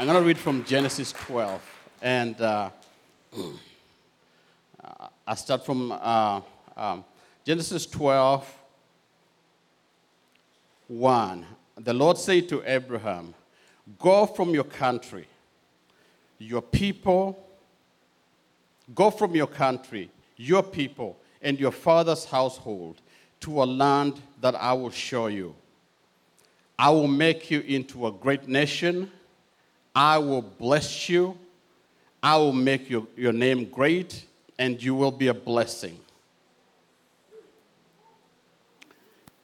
I'm going to read from Genesis 12. And uh, I start from uh, um, Genesis 12, 1. The Lord said to Abraham, Go from your country, your people, go from your country, your people, and your father's household to a land that I will show you. I will make you into a great nation. I will bless you. I will make your, your name great, and you will be a blessing.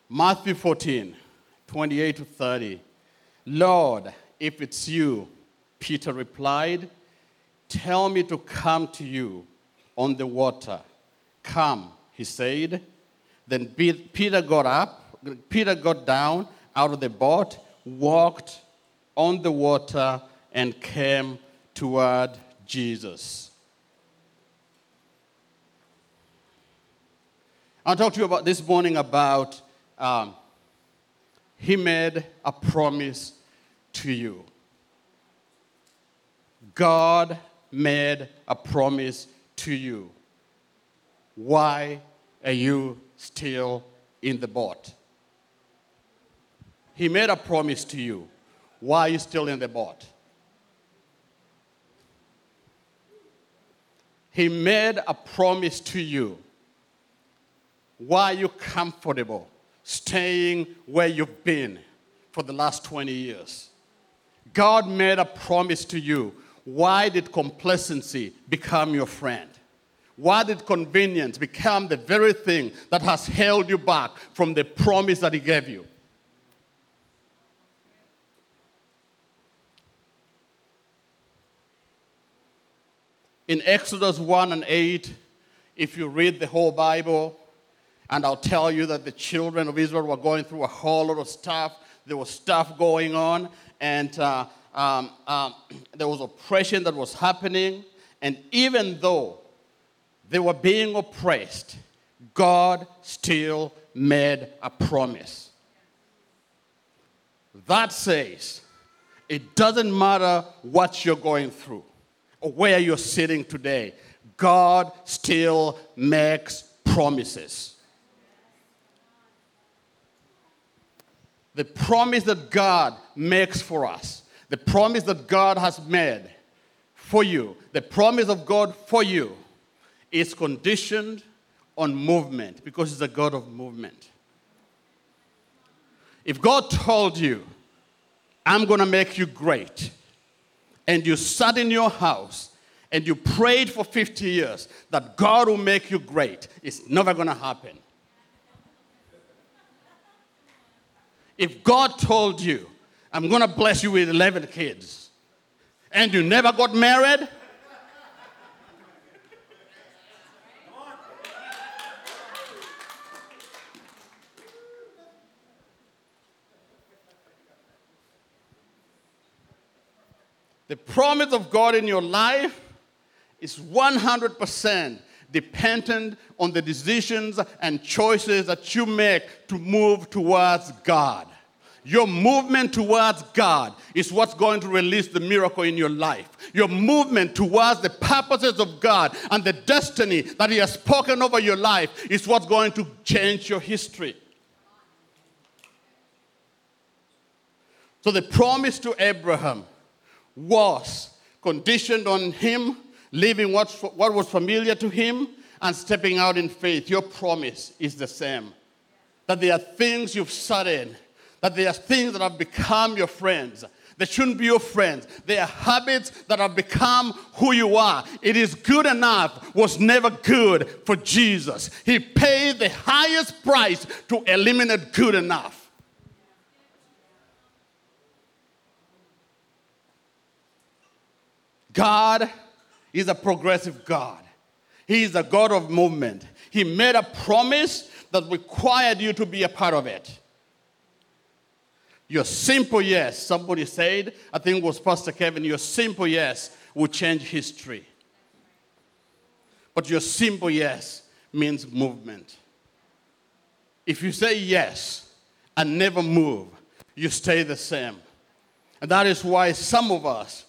Matthew 14, 28 to 30. Lord, if it's you, Peter replied, tell me to come to you on the water. Come, he said. Then Peter got up, Peter got down out of the boat, walked on the water, and came toward Jesus. I'll talk to you about this morning about um, he made a promise to you. God made a promise to you. Why are you still in the boat? He made a promise to you. Why are you still in the boat? He made a promise to you. Why are you comfortable staying where you've been for the last 20 years? God made a promise to you. Why did complacency become your friend? Why did convenience become the very thing that has held you back from the promise that He gave you? In Exodus 1 and 8, if you read the whole Bible, and I'll tell you that the children of Israel were going through a whole lot of stuff. There was stuff going on, and uh, um, um, there was oppression that was happening. And even though they were being oppressed, God still made a promise. That says, it doesn't matter what you're going through or where you're sitting today, God still makes promises. The promise that God makes for us, the promise that God has made for you, the promise of God for you is conditioned on movement because He's a God of movement. If God told you, I'm going to make you great, and you sat in your house and you prayed for 50 years that God will make you great, it's never going to happen. If God told you, I'm going to bless you with 11 kids, and you never got married, The promise of God in your life is 100% dependent on the decisions and choices that you make to move towards God. Your movement towards God is what's going to release the miracle in your life. Your movement towards the purposes of God and the destiny that He has spoken over your life is what's going to change your history. So, the promise to Abraham was conditioned on him leaving what, what was familiar to him and stepping out in faith. Your promise is the same. That there are things you've studied, that there are things that have become your friends. They shouldn't be your friends. They are habits that have become who you are. It is good enough was never good for Jesus. He paid the highest price to eliminate good enough. God is a progressive God. He is a God of movement. He made a promise that required you to be a part of it. Your simple yes, somebody said, I think was Pastor Kevin, your simple yes will change history. But your simple yes means movement. If you say yes and never move, you stay the same. And that is why some of us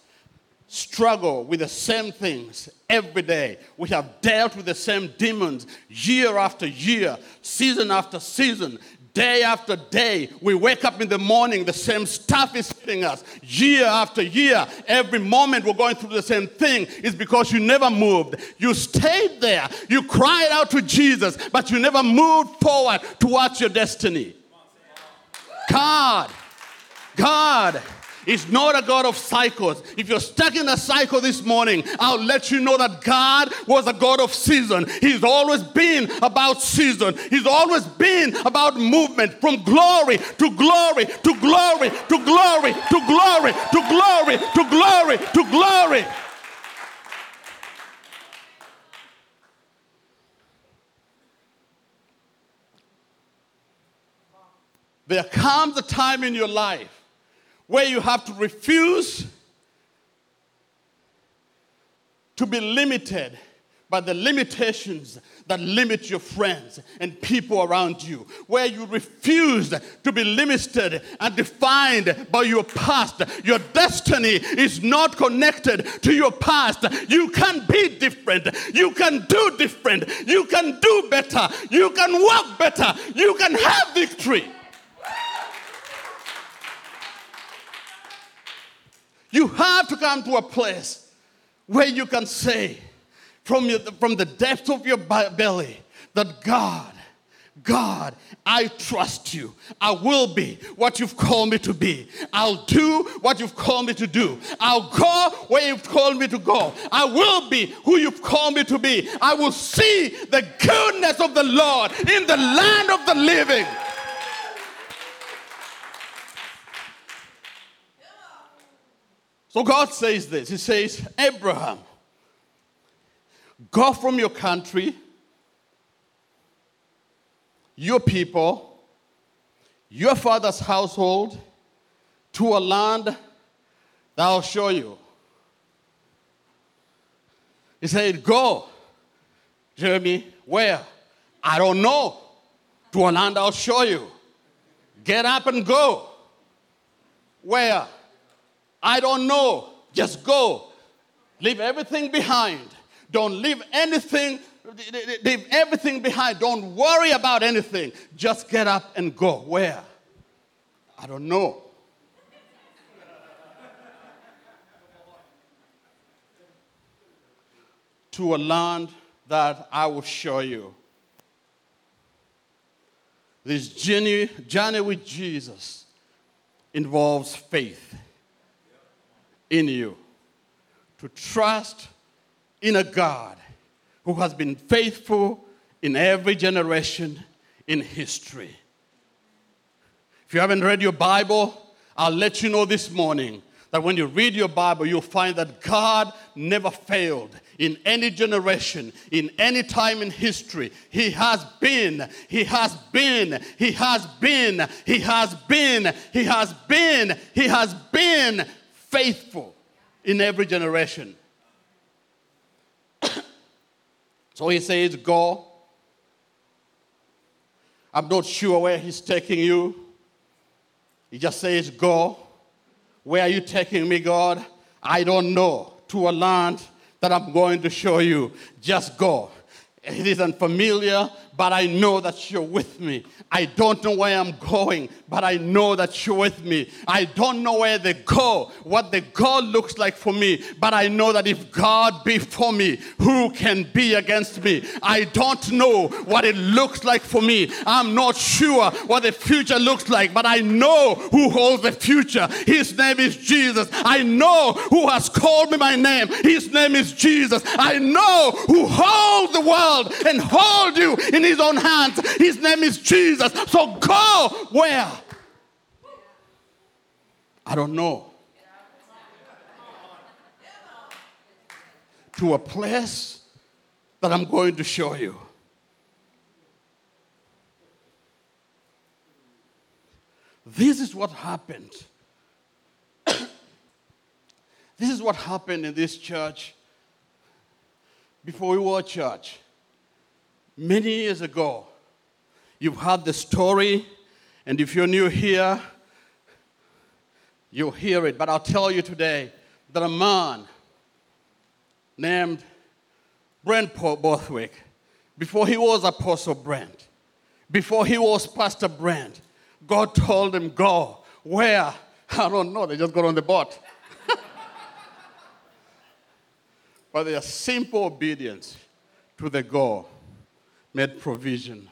struggle with the same things every day. We have dealt with the same demons year after year, season after season, day after day. We wake up in the morning, the same stuff is hitting us year after year. Every moment we're going through the same thing is because you never moved. You stayed there. You cried out to Jesus, but you never moved forward towards your destiny. God, God is not a God of cycles. If you're stuck in a cycle this morning, I'll let you know that God was a God of season. He's always been about season. He's always been about movement from glory to glory to glory to glory to glory to glory to glory to glory. There comes a time in your life where you have to refuse to be limited by the limitations that limit your friends and people around you, where you refuse to be limited and defined by your past. Your destiny is not connected to your past. You can be different. You can do different. You can do better. You can work better. You can have victory. You have to come to a place where you can say from, your, from the depth of your belly that God, God, I trust you. I will be what you've called me to be. I'll do what you've called me to do. I'll go where you've called me to go. I will be who you've called me to be. I will see the goodness of the Lord in the land of the living. So God says this He says, Abraham, go from your country, your people, your father's household, to a land that I'll show you. He said, Go. Jeremy, where? I don't know. To a land I'll show you. Get up and go. Where? I don't know. Just go. Leave everything behind. Don't leave anything, leave everything behind. Don't worry about anything. Just get up and go. Where? I don't know. to a land that I will show you. This journey, journey with Jesus involves faith in you to trust in a God who has been faithful in every generation in history. If you haven't read your Bible, I'll let you know this morning that when you read your Bible, you'll find that God never failed in any generation, in any time in history. He has been, He has been, He has been, He has been, He has been, He has been faithful in every generation. so he says, Go. I'm not sure where he's taking you. He just says, Go. Where are you taking me, God? I don't know. To a land that I'm going to show you. Just go. It is unfamiliar, but I know that you're with me. I don't know where I'm going, but I know that you're with me. I don't know where they go, what the goal looks like for me, but I know that if God be for me, who can be against me? I don't know what it looks like for me. I'm not sure what the future looks like, but I know who holds the future. His name is Jesus. I know who has called me by name. His name is Jesus. I know who holds the world and hold you in his own hands. His name is Jesus. So go where? I don't know. To a place that I'm going to show you. This is what happened. this is what happened in this church before we were a church. Many years ago, you've heard the story, and if you're new here, You'll hear it, but I'll tell you today that a man named Brent Bothwick, before he was Apostle Brent, before he was Pastor Brent, God told him, Go. Where? I don't know. They just got on the boat. but their simple obedience to the goal made provision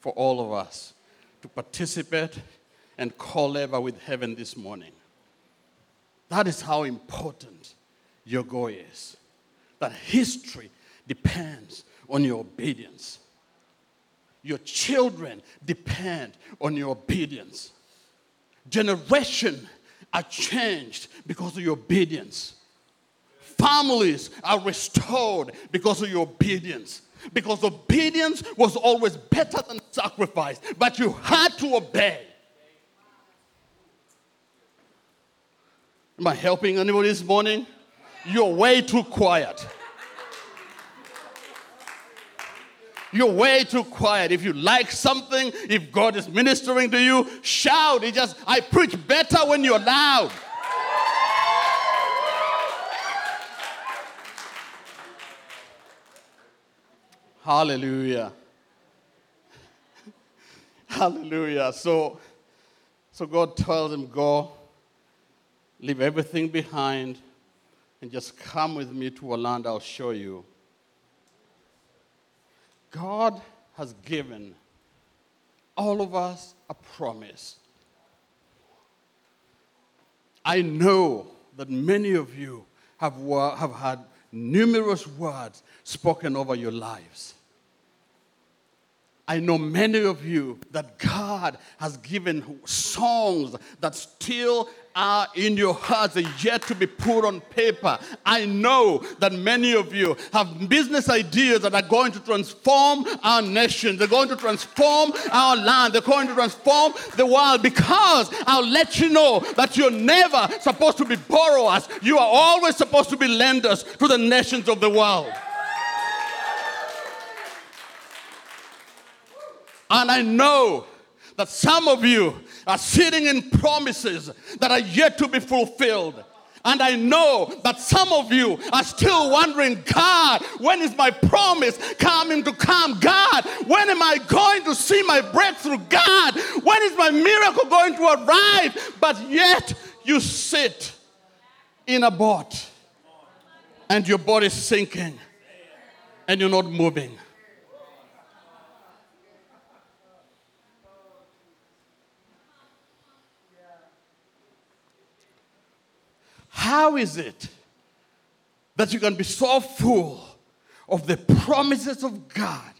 for all of us to participate and co-labor with heaven this morning. That is how important your goal is. That history depends on your obedience. Your children depend on your obedience. Generation are changed because of your obedience. Families are restored because of your obedience. Because obedience was always better than sacrifice, but you had to obey. Am I helping anybody this morning? You're way too quiet. You're way too quiet. If you like something, if God is ministering to you, shout. It just I preach better when you're loud. Hallelujah. Hallelujah. So so God tells him, Go leave everything behind, and just come with me to a land I'll show you. God has given all of us a promise. I know that many of you have, have had numerous words spoken over your lives. I know many of you that God has given songs that still are in your hearts and yet to be put on paper. I know that many of you have business ideas that are going to transform our nation. They're going to transform our land. They're going to transform the world because I'll let you know that you're never supposed to be borrowers. You are always supposed to be lenders to the nations of the world. And I know that some of you are sitting in promises that are yet to be fulfilled. And I know that some of you are still wondering, God, when is my promise coming to come? God, when am I going to see my breakthrough? God, when is my miracle going to arrive? But yet you sit in a boat and your body's sinking and you're not moving. How is it that you can be so full of the promises of God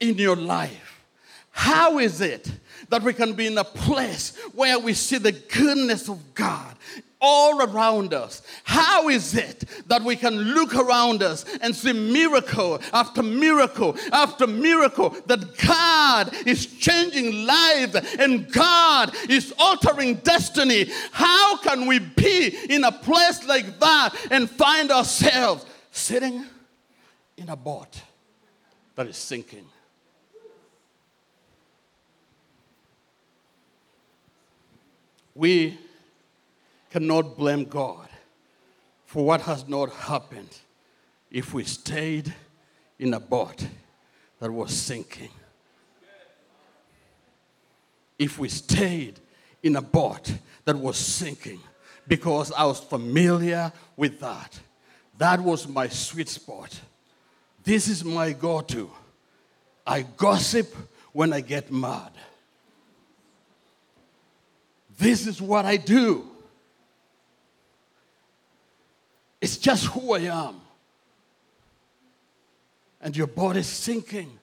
in your life? How is it that we can be in a place where we see the goodness of God all around us. How is it that we can look around us and see miracle after miracle after miracle that God is changing lives and God is altering destiny? How can we be in a place like that and find ourselves sitting in a boat that is sinking? We cannot blame God for what has not happened if we stayed in a boat that was sinking. If we stayed in a boat that was sinking because I was familiar with that. That was my sweet spot. This is my go to. I gossip when I get mad. This is what I do. It's just who I am. And your body's sinking.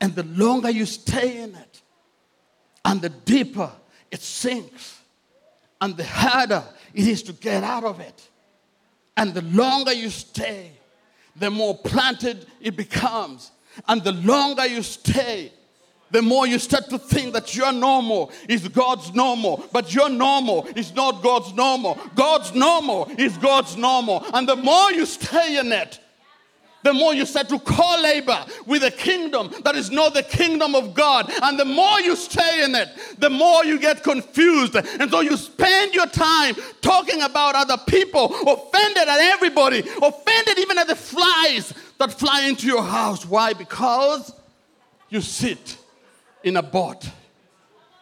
And the longer you stay in it, and the deeper it sinks, and the harder it is to get out of it. And the longer you stay, the more planted it becomes. And the longer you stay, the more you start to think that your normal is God's normal, but your normal is not God's normal. God's normal is God's normal. And the more you stay in it, the more you start to co labor with a kingdom that is not the kingdom of God. And the more you stay in it, the more you get confused. And so you spend your time talking about other people, offended at everybody, offended even at the flies that fly into your house. Why? Because you sit in a boat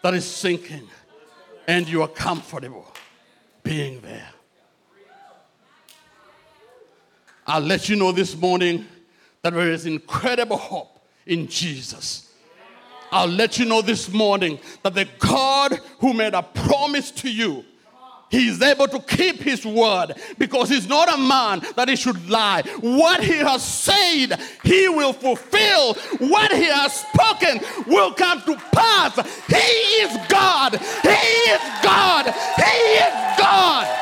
that is sinking and you are comfortable being there. I'll let you know this morning that there is incredible hope in Jesus. I'll let you know this morning that the God who made a promise to you, he is able to keep his word because he's not a man that he should lie. What he has said, he will fulfill. What he has spoken will come to pass. He is God. He is God. He is God.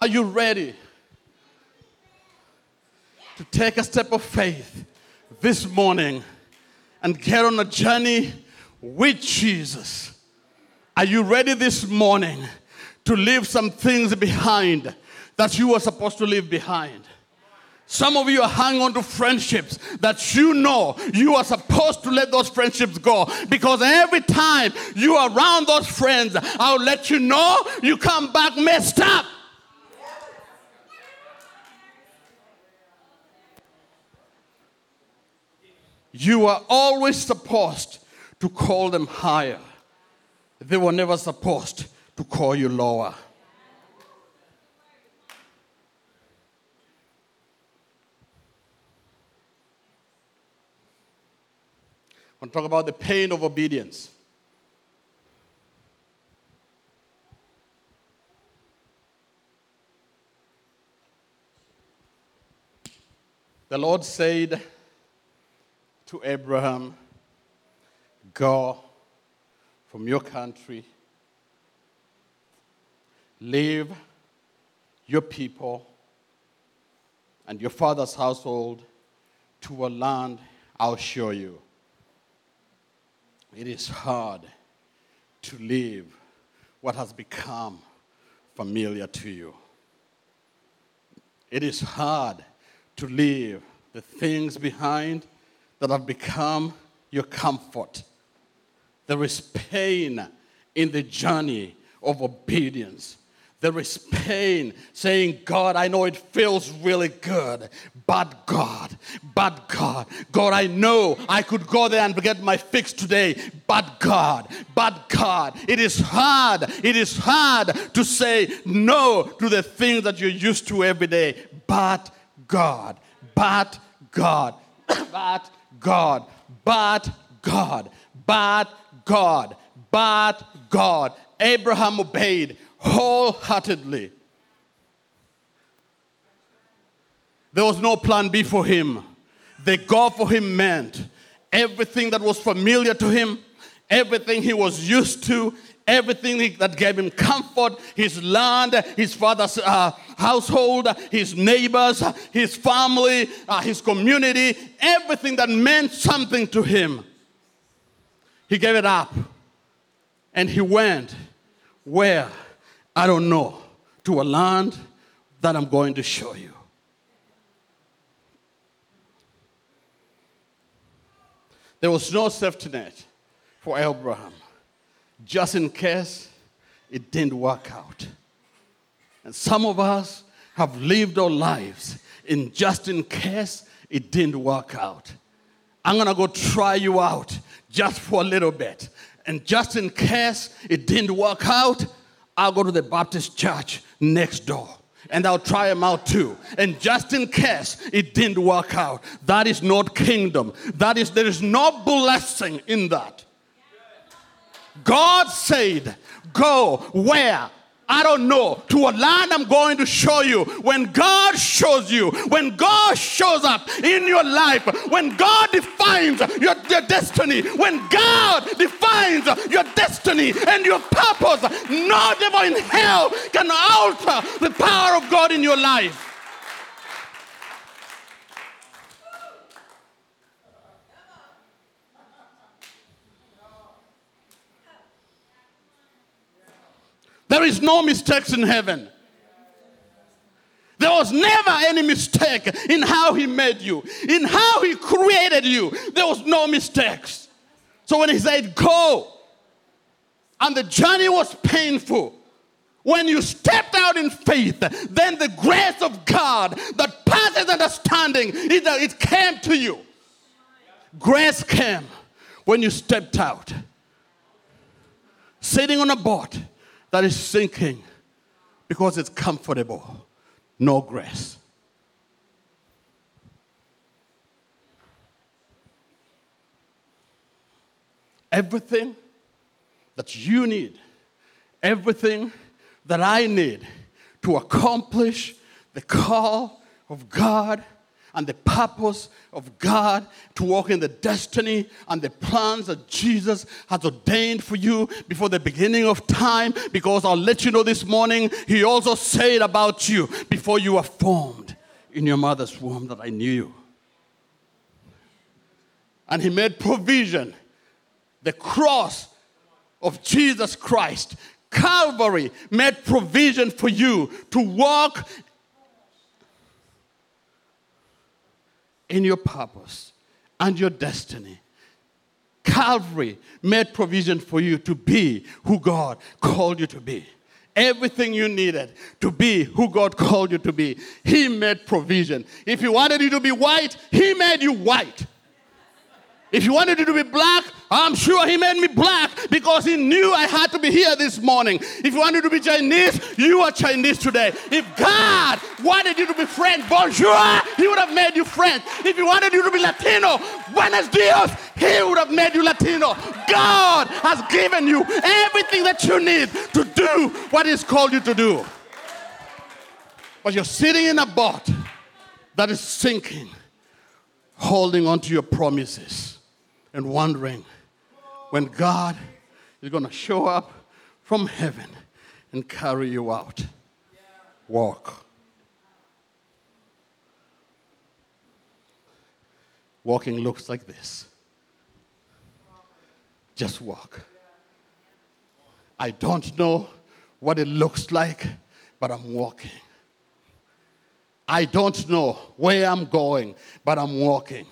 Are you ready to take a step of faith this morning and get on a journey with Jesus? Are you ready this morning to leave some things behind that you were supposed to leave behind? Some of you are hanging on to friendships that you know you are supposed to let those friendships go because every time you are around those friends, I'll let you know you come back messed up. You are always supposed to call them higher. They were never supposed to call you lower. I want to talk about the pain of obedience. The Lord said, to Abraham, Go from your country, leave your people and your father's household to a land I'll show you. It is hard to leave what has become familiar to you. It is hard to leave the things behind that have become your comfort. There is pain in the journey of obedience. There is pain saying, God, I know it feels really good, but God, but God, God, I know I could go there and get my fix today, but God, but God. It is hard, it is hard to say no to the things that you're used to every day, but God, but God, but God, but God, but God, but God. Abraham obeyed wholeheartedly. There was no plan B for him. The God for him meant everything that was familiar to him, everything he was used to, everything that gave him comfort his land, his father's uh, household, his neighbors, his family, uh, his community, everything that meant something to him. He gave it up and he went where? I don't know, to a land that I'm going to show you. There was no safety net for Abraham just in case it didn't work out. And some of us have lived our lives in just in case it didn't work out. I'm gonna go try you out just for a little bit. And just in case it didn't work out, I'll go to the Baptist church next door and I'll try them out too. And just in case it didn't work out, that is not kingdom. That is, there is no blessing in that. God said, Go where? I don't know, to a land I'm going to show you. When God shows you, when God shows up in your life, when God defines your, your destiny, when God defines your destiny and your purpose, no devil in hell can alter the power of God in your life. There is no mistakes in heaven. There was never any mistake in how he made you, in how he created you. There was no mistakes. So when he said, Go, and the journey was painful, when you stepped out in faith, then the grace of God that passes understanding, it, it came to you. Grace came when you stepped out. Sitting on a boat that is sinking because it's comfortable, no grace. Everything that you need, everything that I need to accomplish the call of God and the purpose of God to walk in the destiny and the plans that Jesus has ordained for you before the beginning of time. Because I'll let you know this morning, He also said about you before you were formed in your mother's womb that I knew you. And He made provision. The cross of Jesus Christ Calvary made provision for you to walk in your purpose and your destiny. Calvary made provision for you to be who God called you to be. Everything you needed to be who God called you to be, He made provision. If He wanted you to be white, He made you white. If he wanted to be black, I'm sure he made me black because he knew I had to be here this morning. If you wanted to be Chinese, you are Chinese today. If God wanted you to be French, bonjour, he would have made you French. If he wanted you to be Latino, buenos dias, he would have made you Latino. God has given you everything that you need to do what he's called you to do. But you're sitting in a boat that is sinking, holding on to your promises and wondering when God is going to show up from heaven and carry you out. Walk. Walking looks like this. Just walk. I don't know what it looks like, but I'm walking. I don't know where I'm going, but I'm walking.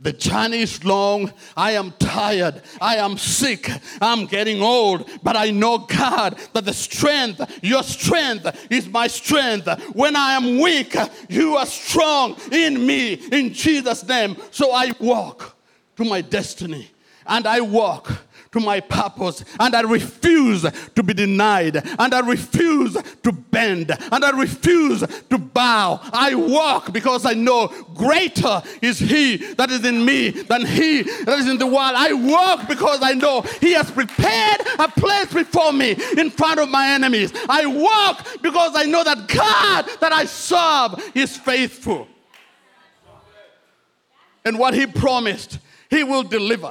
The journey is long. I am tired. I am sick. I'm getting old. But I know, God, that the strength, your strength, is my strength. When I am weak, you are strong in me, in Jesus' name. So I walk to my destiny and I walk to my purpose, and I refuse to be denied, and I refuse to bend, and I refuse to bow. I walk because I know greater is He that is in me than He that is in the world. I walk because I know He has prepared a place before me in front of my enemies. I walk because I know that God that I serve is faithful. And what He promised, He will deliver.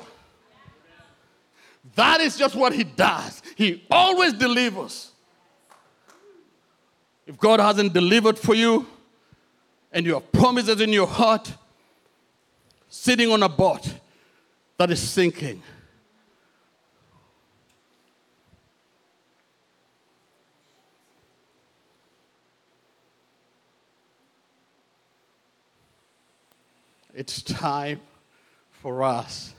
That is just what He does. He always delivers. If God hasn't delivered for you and you have promises in your heart, sitting on a boat that is sinking, it's time for us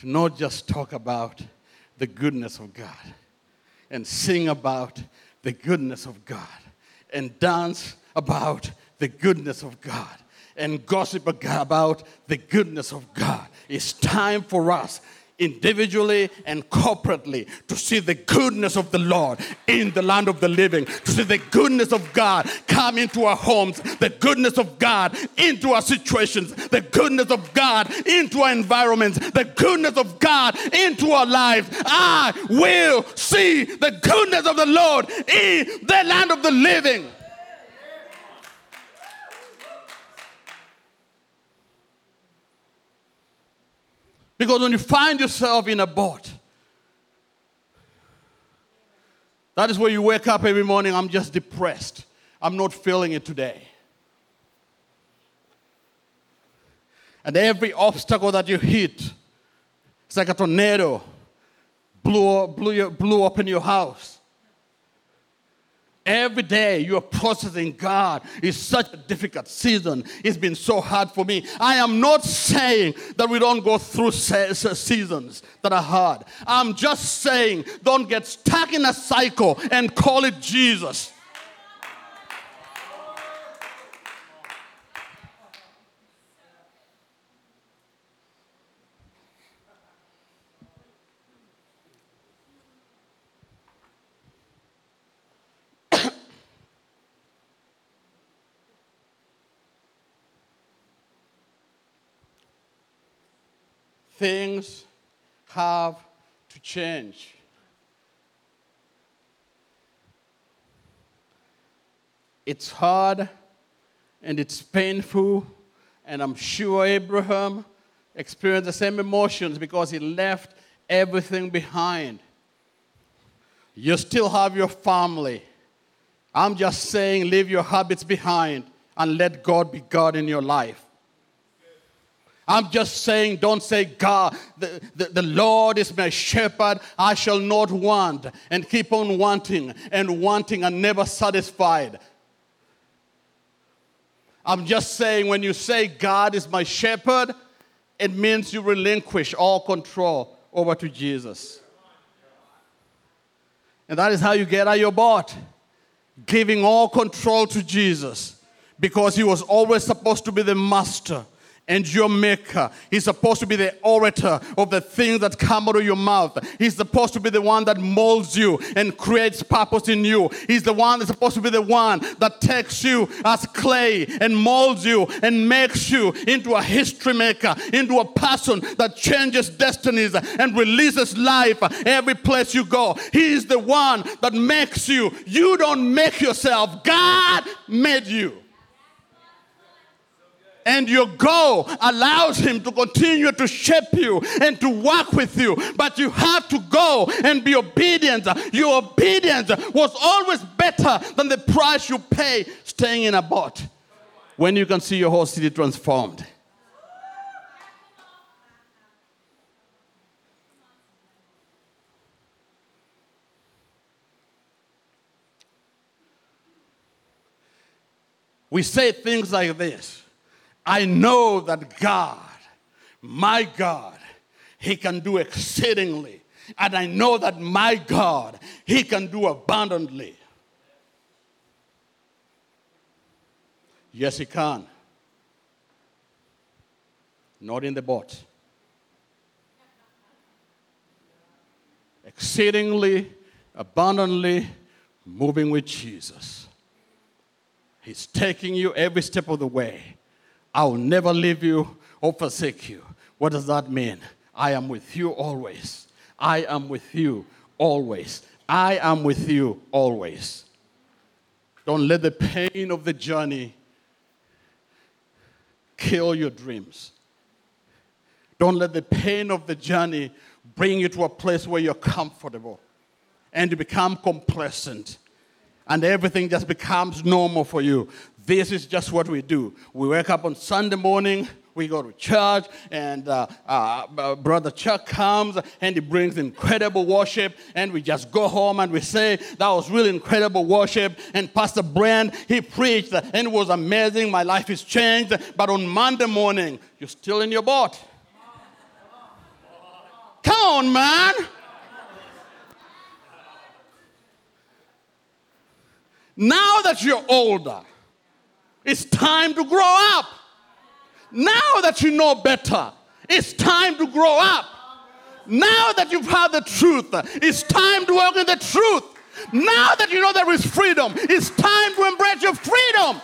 to not just talk about the goodness of God and sing about the goodness of God and dance about the goodness of God and gossip about the goodness of God. It's time for us individually and corporately to see the goodness of the Lord in the land of the living, to see the goodness of God come into our homes, the goodness of God into our situations, the goodness of God into our environments, the goodness of God into our lives. I will see the goodness of the Lord in the land of the living. Because when you find yourself in a boat, that is where you wake up every morning, I'm just depressed. I'm not feeling it today. And every obstacle that you hit, it's like a tornado, blew, blew, blew up in your house. Every day you're processing God is such a difficult season. It's been so hard for me. I am not saying that we don't go through seasons that are hard. I'm just saying don't get stuck in a cycle and call it Jesus. Things have to change. It's hard and it's painful, and I'm sure Abraham experienced the same emotions because he left everything behind. You still have your family. I'm just saying, leave your habits behind and let God be God in your life. I'm just saying, don't say, God, the, the, the, Lord is my shepherd, I shall not want, and keep on wanting and wanting and never satisfied. I'm just saying, when you say, God is my shepherd, it means you relinquish all control over to Jesus. And that is how you get out of your boat, giving all control to Jesus, because he was always supposed to be the master and your maker. He's supposed to be the orator of the things that come out of your mouth. He's supposed to be the one that molds you and creates purpose in you. He's the one that's supposed to be the one that takes you as clay and molds you and makes you into a history maker, into a person that changes destinies and releases life every place you go. He is the one that makes you. You don't make yourself. God made you and your goal allows him to continue to shape you and to work with you. But you have to go and be obedient. Your obedience was always better than the price you pay staying in a boat when you can see your whole city transformed. We say things like this I know that God, my God, He can do exceedingly. And I know that my God, He can do abundantly. Yes, He can. Not in the boat. Exceedingly, abundantly, moving with Jesus. He's taking you every step of the way. I will never leave you or forsake you. What does that mean? I am with you always. I am with you always. I am with you always. Don't let the pain of the journey kill your dreams. Don't let the pain of the journey bring you to a place where you're comfortable and you become complacent and everything just becomes normal for you. This is just what we do. We wake up on Sunday morning, we go to church, and uh, uh, Brother Chuck comes and he brings incredible worship, and we just go home and we say, That was really incredible worship. And Pastor Brand, he preached, and it was amazing. My life is changed. But on Monday morning, you're still in your boat. Come on, man. Now that you're older, it's time to grow up. Now that you know better, it's time to grow up. Now that you've heard the truth, it's time to walk in the truth. Now that you know there is freedom, it's time to embrace your freedom.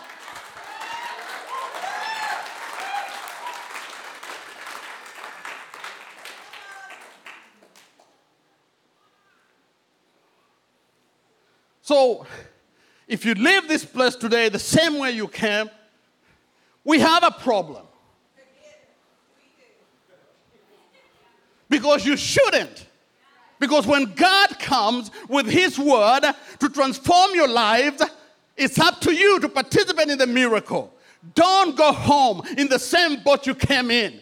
So, if you leave this place today the same way you came, we have a problem. Because you shouldn't. Because when God comes with His word to transform your lives, it's up to you to participate in the miracle. Don't go home in the same boat you came in.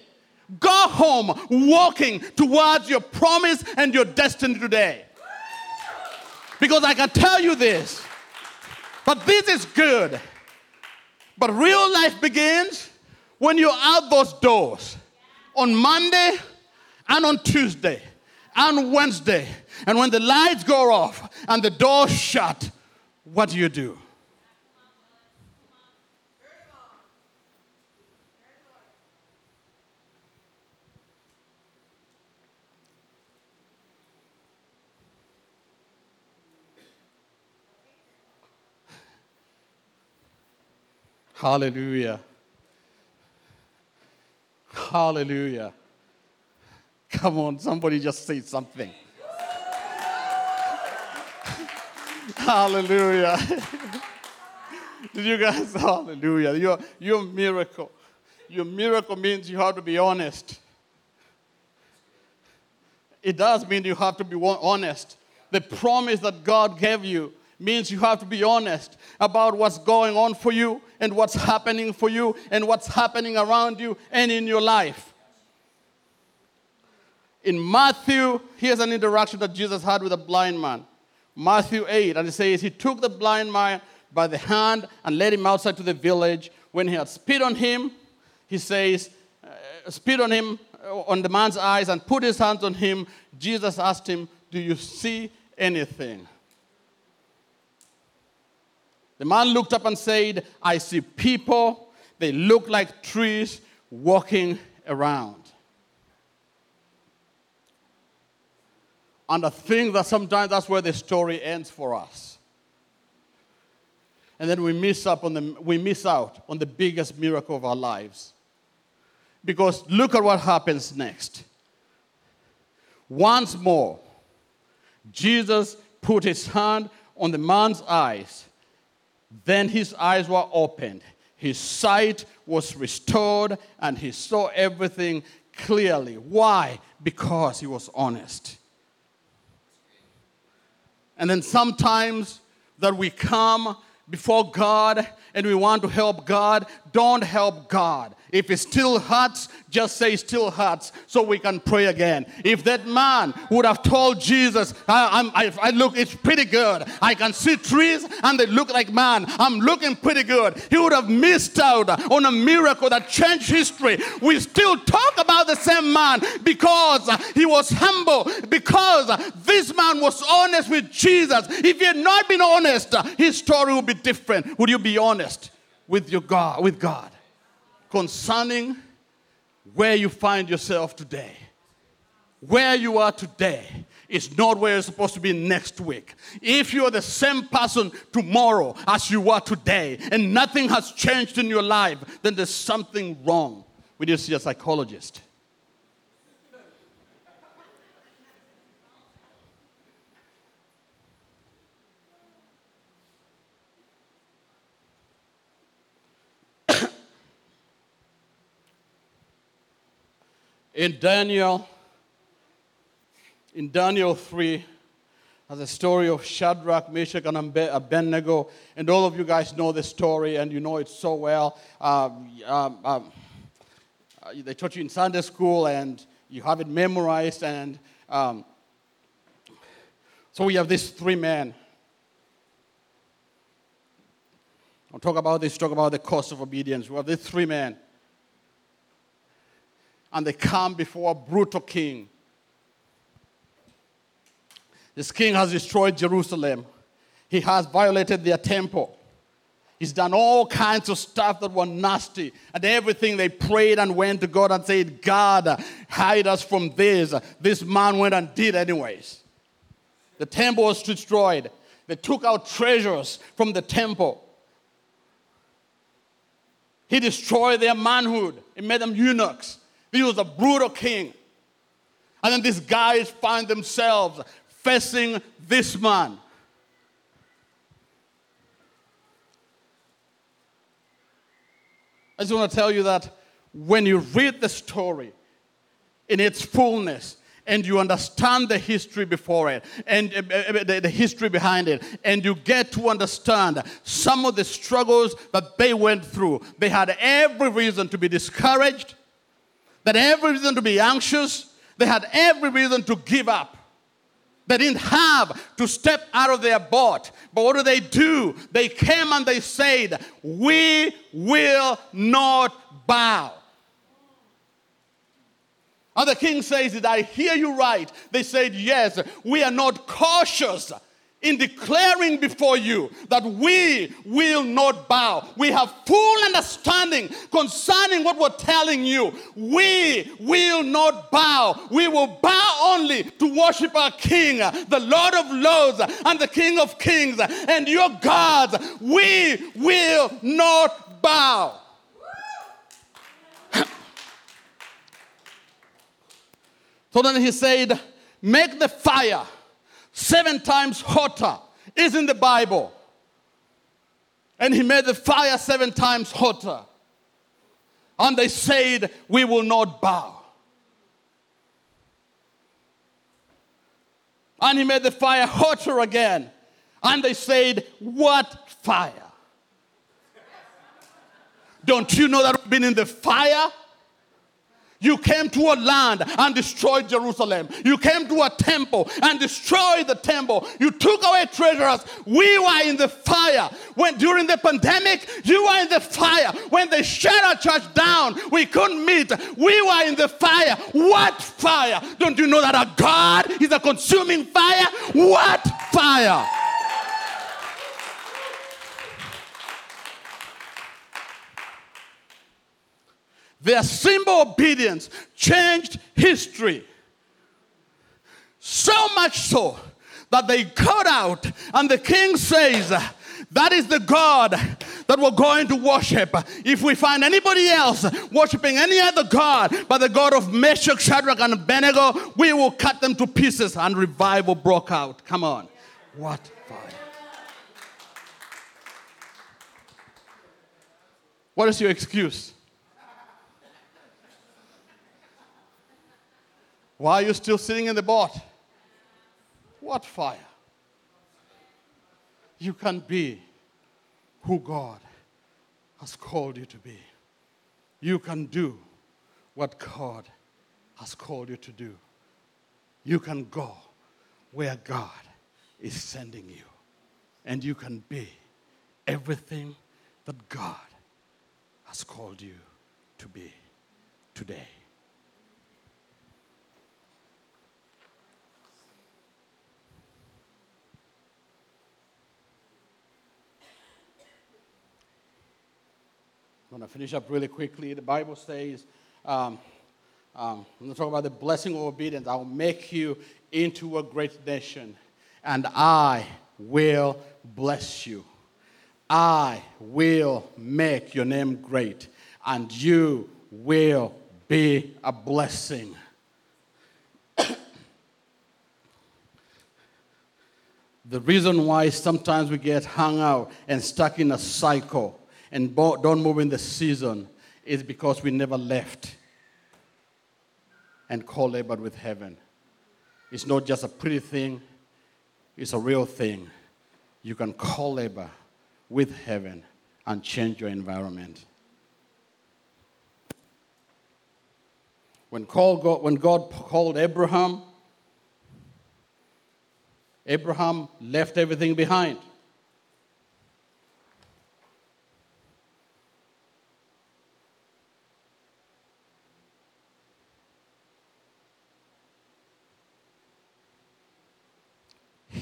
Go home walking towards your promise and your destiny today. Because I can tell you this But this is good. But real life begins when you're out those doors on Monday and on Tuesday and Wednesday. And when the lights go off and the doors shut, what do you do? Hallelujah. Hallelujah. Come on, somebody just say something. hallelujah. Did you guys? Hallelujah. Your, your miracle. Your miracle means you have to be honest. It does mean you have to be honest. The promise that God gave you means you have to be honest about what's going on for you and what's happening for you and what's happening around you and in your life. In Matthew, here's an interaction that Jesus had with a blind man. Matthew 8, and it says, He took the blind man by the hand and led him outside to the village. When he had spit on him, he says, uh, spit on him, uh, on the man's eyes, and put his hands on him. Jesus asked him, Do you see anything? The man looked up and said, I see people. They look like trees walking around. And I think that sometimes that's where the story ends for us. And then we miss, up on the, we miss out on the biggest miracle of our lives. Because look at what happens next. Once more, Jesus put his hand on the man's eyes then his eyes were opened, his sight was restored, and he saw everything clearly. Why? Because he was honest. And then sometimes that we come before God and we want to help God, don't help God. If it still hurts, just say still hurts so we can pray again. If that man would have told Jesus, I, I, I, look, it's pretty good. I can see trees and they look like man. I'm looking pretty good. He would have missed out on a miracle that changed history. We still talk about the same man because he was humble, because this man was honest with Jesus. If he had not been honest, his story would be different. Would you be honest with your God, with God? Concerning where you find yourself today. Where you are today is not where you're supposed to be next week. If you're the same person tomorrow as you are today and nothing has changed in your life, then there's something wrong. We need to see a psychologist. In Daniel, in Daniel 3, has a story of Shadrach, Meshach, and Abednego. And all of you guys know this story, and you know it so well. Um, um, um, uh, they taught you in Sunday school, and you have it memorized. And um, so we have these three men. I'll talk about this, talk about the cost of obedience. We have these three men and they come before a brutal king. This king has destroyed Jerusalem. He has violated their temple. He's done all kinds of stuff that were nasty. And everything they prayed and went to God and said, God, hide us from this. This man went and did anyways. The temple was destroyed. They took out treasures from the temple. He destroyed their manhood. He made them eunuchs. He was a brutal king. And then these guys find themselves facing this man. I just want to tell you that when you read the story in its fullness, and you understand the history before it and uh, the, the, history behind it and you get to understand some of the struggles that they went through they had every reason to be discouraged had every reason to be anxious. They had every reason to give up. They didn't have to step out of their boat. But what do they do? They came and they said, We will not bow. And the king says, Did I hear you right? They said, Yes, we are not cautious in declaring before you that we will not bow. We have full understanding concerning what we're telling you. We will not bow. We will bow only to worship our King, the Lord of Lords and the King of Kings, and your gods. We will not bow. so then he said, Make the fire seven times hotter is in the Bible. And he made the fire seven times hotter. And they said, We will not bow. And he made the fire hotter again. And they said, What fire? Don't you know that we've been in the fire? You came to a land and destroyed Jerusalem. You came to a temple and destroyed the temple. You took away treasures. We were in the fire. When during the pandemic, you were in the fire. When they shut our church down, we couldn't meet. We were in the fire. What fire? Don't you know that our God is a consuming fire? What fire? Their simple obedience changed history. So much so that they cut out, and the king says, That is the God that we're going to worship. If we find anybody else worshiping any other God but the God of Meshach, Shadrach, and Abednego, we will cut them to pieces. And revival broke out. Come on. What fire? What is your excuse? Why are you still sitting in the boat? What fire? You can be who God has called you to be. You can do what God has called you to do. You can go where God is sending you. And you can be everything that God has called you to be today. Going to finish up really quickly. The Bible says, um, um, I'm going to talk about the blessing of obedience. I will make you into a great nation, and I will bless you. I will make your name great, and you will be a blessing. the reason why sometimes we get hung out and stuck in a cycle and don't move in the season is because we never left and co-labored with heaven. It's not just a pretty thing, it's a real thing. You can co-labor with heaven and change your environment. When, God, when God called Abraham, Abraham left everything behind.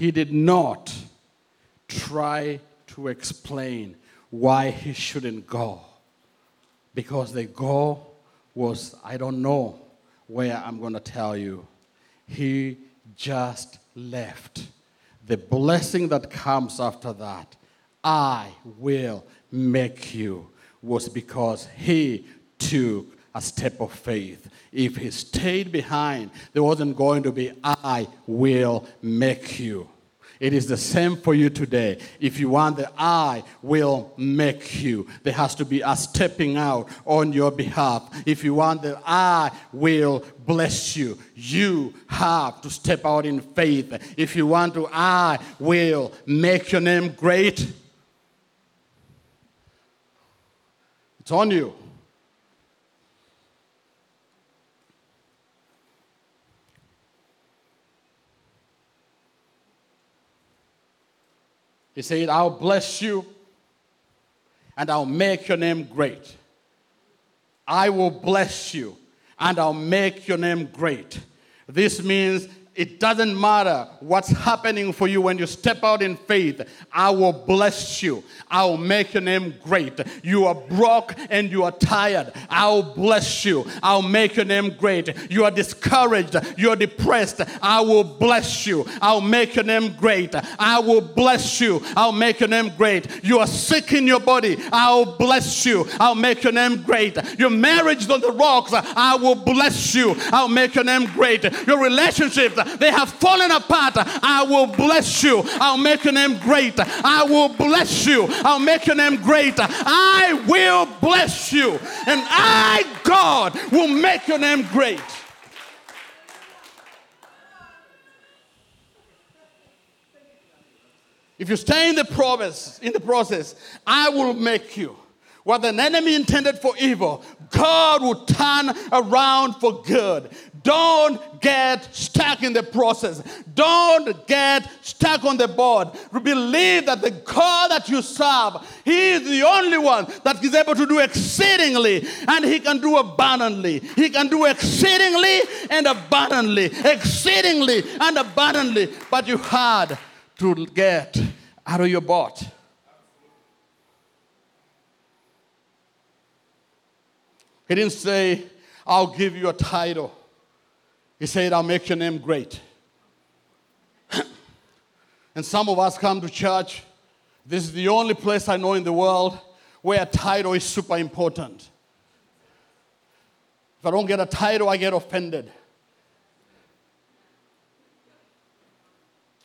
He did not try to explain why he shouldn't go. Because the goal was, I don't know where I'm going to tell you. He just left. The blessing that comes after that, I will make you, was because he took a step of faith. If he stayed behind, there wasn't going to be, I will make you. It is the same for you today. If you want the I will make you, there has to be a stepping out on your behalf. If you want the I will bless you, you have to step out in faith. If you want to, I will make your name great. It's on you. He said, I'll bless you and I'll make your name great. I will bless you and I'll make your name great. This means it doesn't matter what's happening for you when you step out in faith. I will bless you. I will make your name great. You are broke and you are tired. I will bless you. I'll make your name great. You are discouraged. You are depressed. I will bless you. I'll make your name great. I will bless you. I'll make your name great. You are sick in your body. I'll bless you. I'll make your name great. Your marriage on the rocks. I will bless you. I'll make your name great. Your relationships they have fallen apart. I will bless you. I'll make your name great. I will bless you. I'll make your name great. I will bless you. And I, God, will make your name great. If you stay in the promise, in the process, I will make you. What an enemy intended for evil, God will turn around for good. Don't get stuck in the process. Don't get stuck on the board. Believe that the God that you serve, He is the only one that is able to do exceedingly and He can do abundantly. He can do exceedingly and abundantly. Exceedingly and abundantly. But you had to get out of your boat. He didn't say, I'll give you a title. He said, I'll make your name great. and some of us come to church. This is the only place I know in the world where a title is super important. If I don't get a title, I get offended.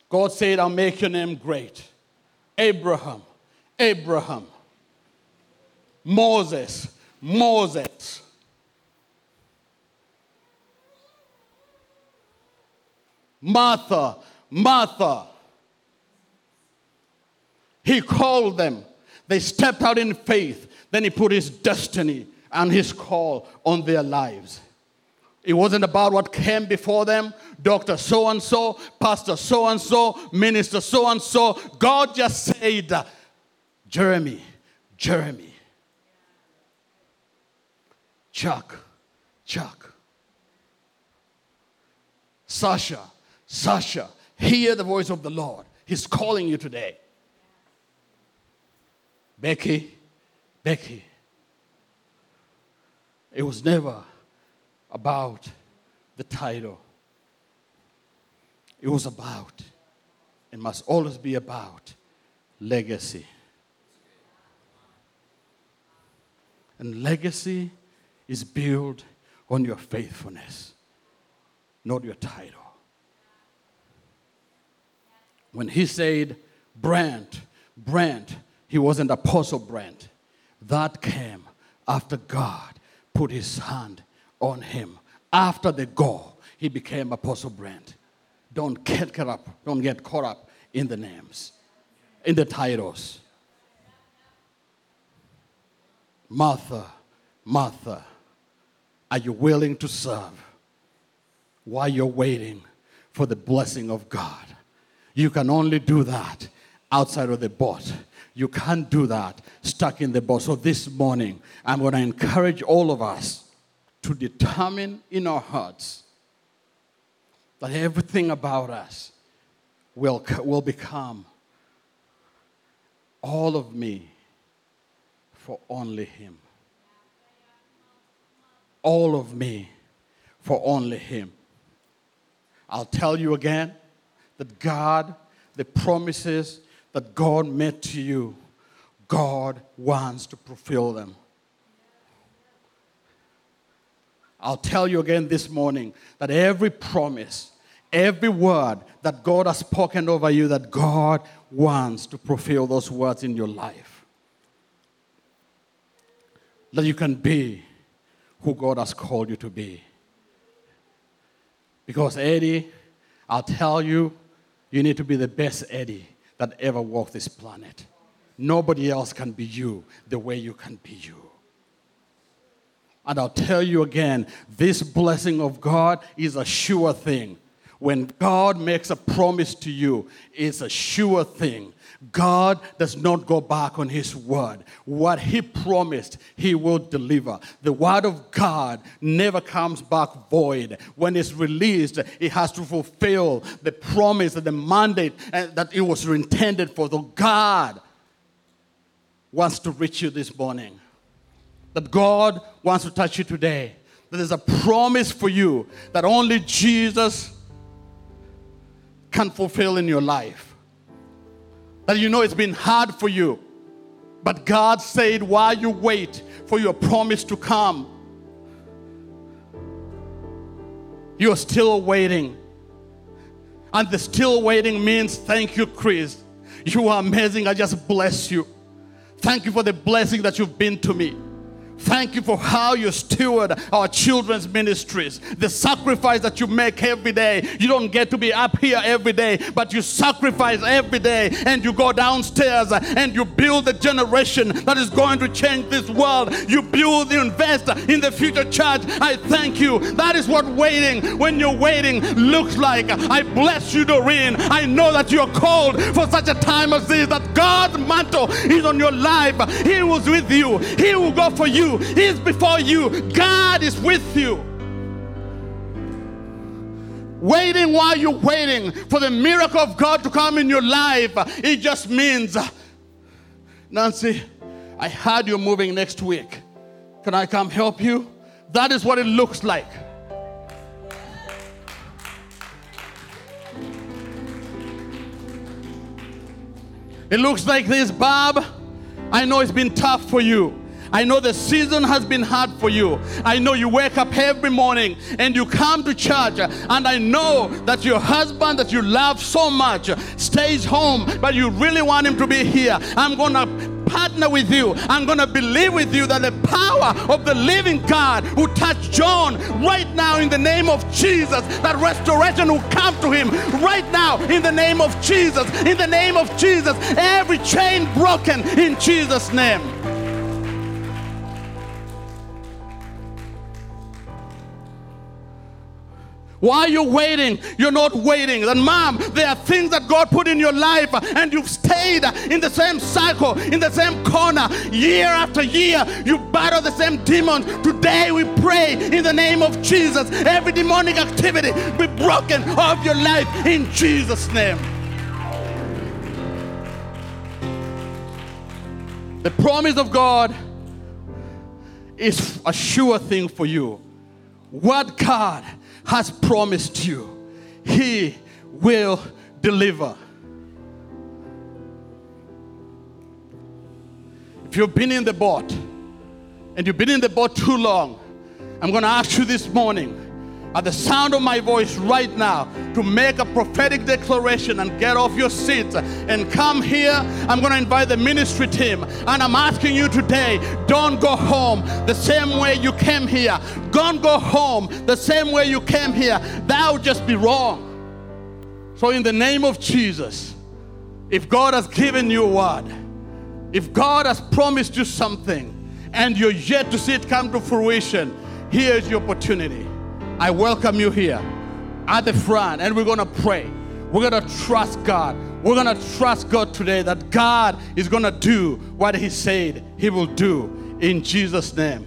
God said, I'll make your name great. Abraham, Abraham, Moses, Moses. Martha, Martha. He called them. They stepped out in faith. Then he put his destiny and his call on their lives. It wasn't about what came before them, Dr. So and so, Pastor so and so, Minister so and so. God just said, Jeremy, Jeremy, Chuck, Chuck, Sasha, Sasha, hear the voice of the Lord. He's calling you today. Becky, Becky. It was never about the title. It was about, it must always be about legacy. And legacy is built on your faithfulness, not your title when he said, Brand, Brand, he wasn't Apostle Brand. That came after God put his hand on him. After the goal, he became Apostle Brand. Don't get caught up, don't get caught up in the names, in the titles. Martha, Martha, are you willing to serve while you're waiting for the blessing of God? You can only do that outside of the boat. You can't do that stuck in the boat. So this morning, I'm going to encourage all of us to determine in our hearts that everything about us will, will become all of me for only Him. All of me for only Him. I'll tell you again that God, the promises that God made to you, God wants to fulfill them. I'll tell you again this morning that every promise, every word that God has spoken over you, that God wants to fulfill those words in your life. That you can be who God has called you to be. Because, Eddie, I'll tell you, you need to be the best Eddie that ever walked this planet. Nobody else can be you the way you can be you. And I'll tell you again this blessing of God is a sure thing. When God makes a promise to you, it's a sure thing. God does not go back on his word. What he promised, he will deliver. The word of God never comes back void. When it's released, it has to fulfill the promise and the mandate uh, that it was intended for. So God wants to reach you this morning. That God wants to touch you today. That there's a promise for you that only Jesus can fulfill in your life. That you know it's been hard for you. But God said, while you wait for your promise to come, you're still waiting. And the still waiting means thank you, Chris. You are amazing. I just bless you. Thank you for the blessing that you've been to me. Thank you for how you steward our children's ministries. The sacrifice that you make every day. You don't get to be up here every day, but you sacrifice every day and you go downstairs and you build the generation that is going to change this world. You build, you invest in the future church. I thank you. That is what waiting, when you're waiting, looks like. I bless you, Doreen. I know that you're called for such a time as this, that God's mantle is on your life. He was with you, He will go for you. He's before you. God is with you. Waiting while you're waiting for the miracle of God to come in your life, it just means, Nancy, I heard you're moving next week. Can I come help you? That is what it looks like. It looks like this, Bob. I know it's been tough for you. I know the season has been hard for you. I know you wake up every morning and you come to church, and I know that your husband that you love so much stays home, but you really want him to be here. I'm to partner with you. I'm going to believe with you that the power of the living God will touch John right now in the name of Jesus. That restoration will come to him right now in the name of Jesus. In the name of Jesus. Every chain broken in Jesus' name. While you're waiting, you're not waiting. And mom, there are things that God put in your life, and you've stayed in the same cycle, in the same corner, year after year. You battle the same demons. Today we pray in the name of Jesus. Every demonic activity be broken off your life in Jesus' name. The promise of God is a sure thing for you. What God has promised you, He will deliver. If you've been in the boat and you've been in the boat too long, I'm going to ask you this morning at the sound of my voice right now to make a prophetic declaration and get off your seats and come here. I'm going to invite the ministry team and I'm asking you today don't go home the same way you came here. Don't go home the same way you came here. That would just be wrong. So, in the name of Jesus, if God has given you a word, if God has promised you something and you're yet to see it come to fruition, here's your opportunity. I welcome you here at the front, and we're going to pray. We're going to trust God. We're going to trust God today that God is going to do what He said He will do in Jesus' name.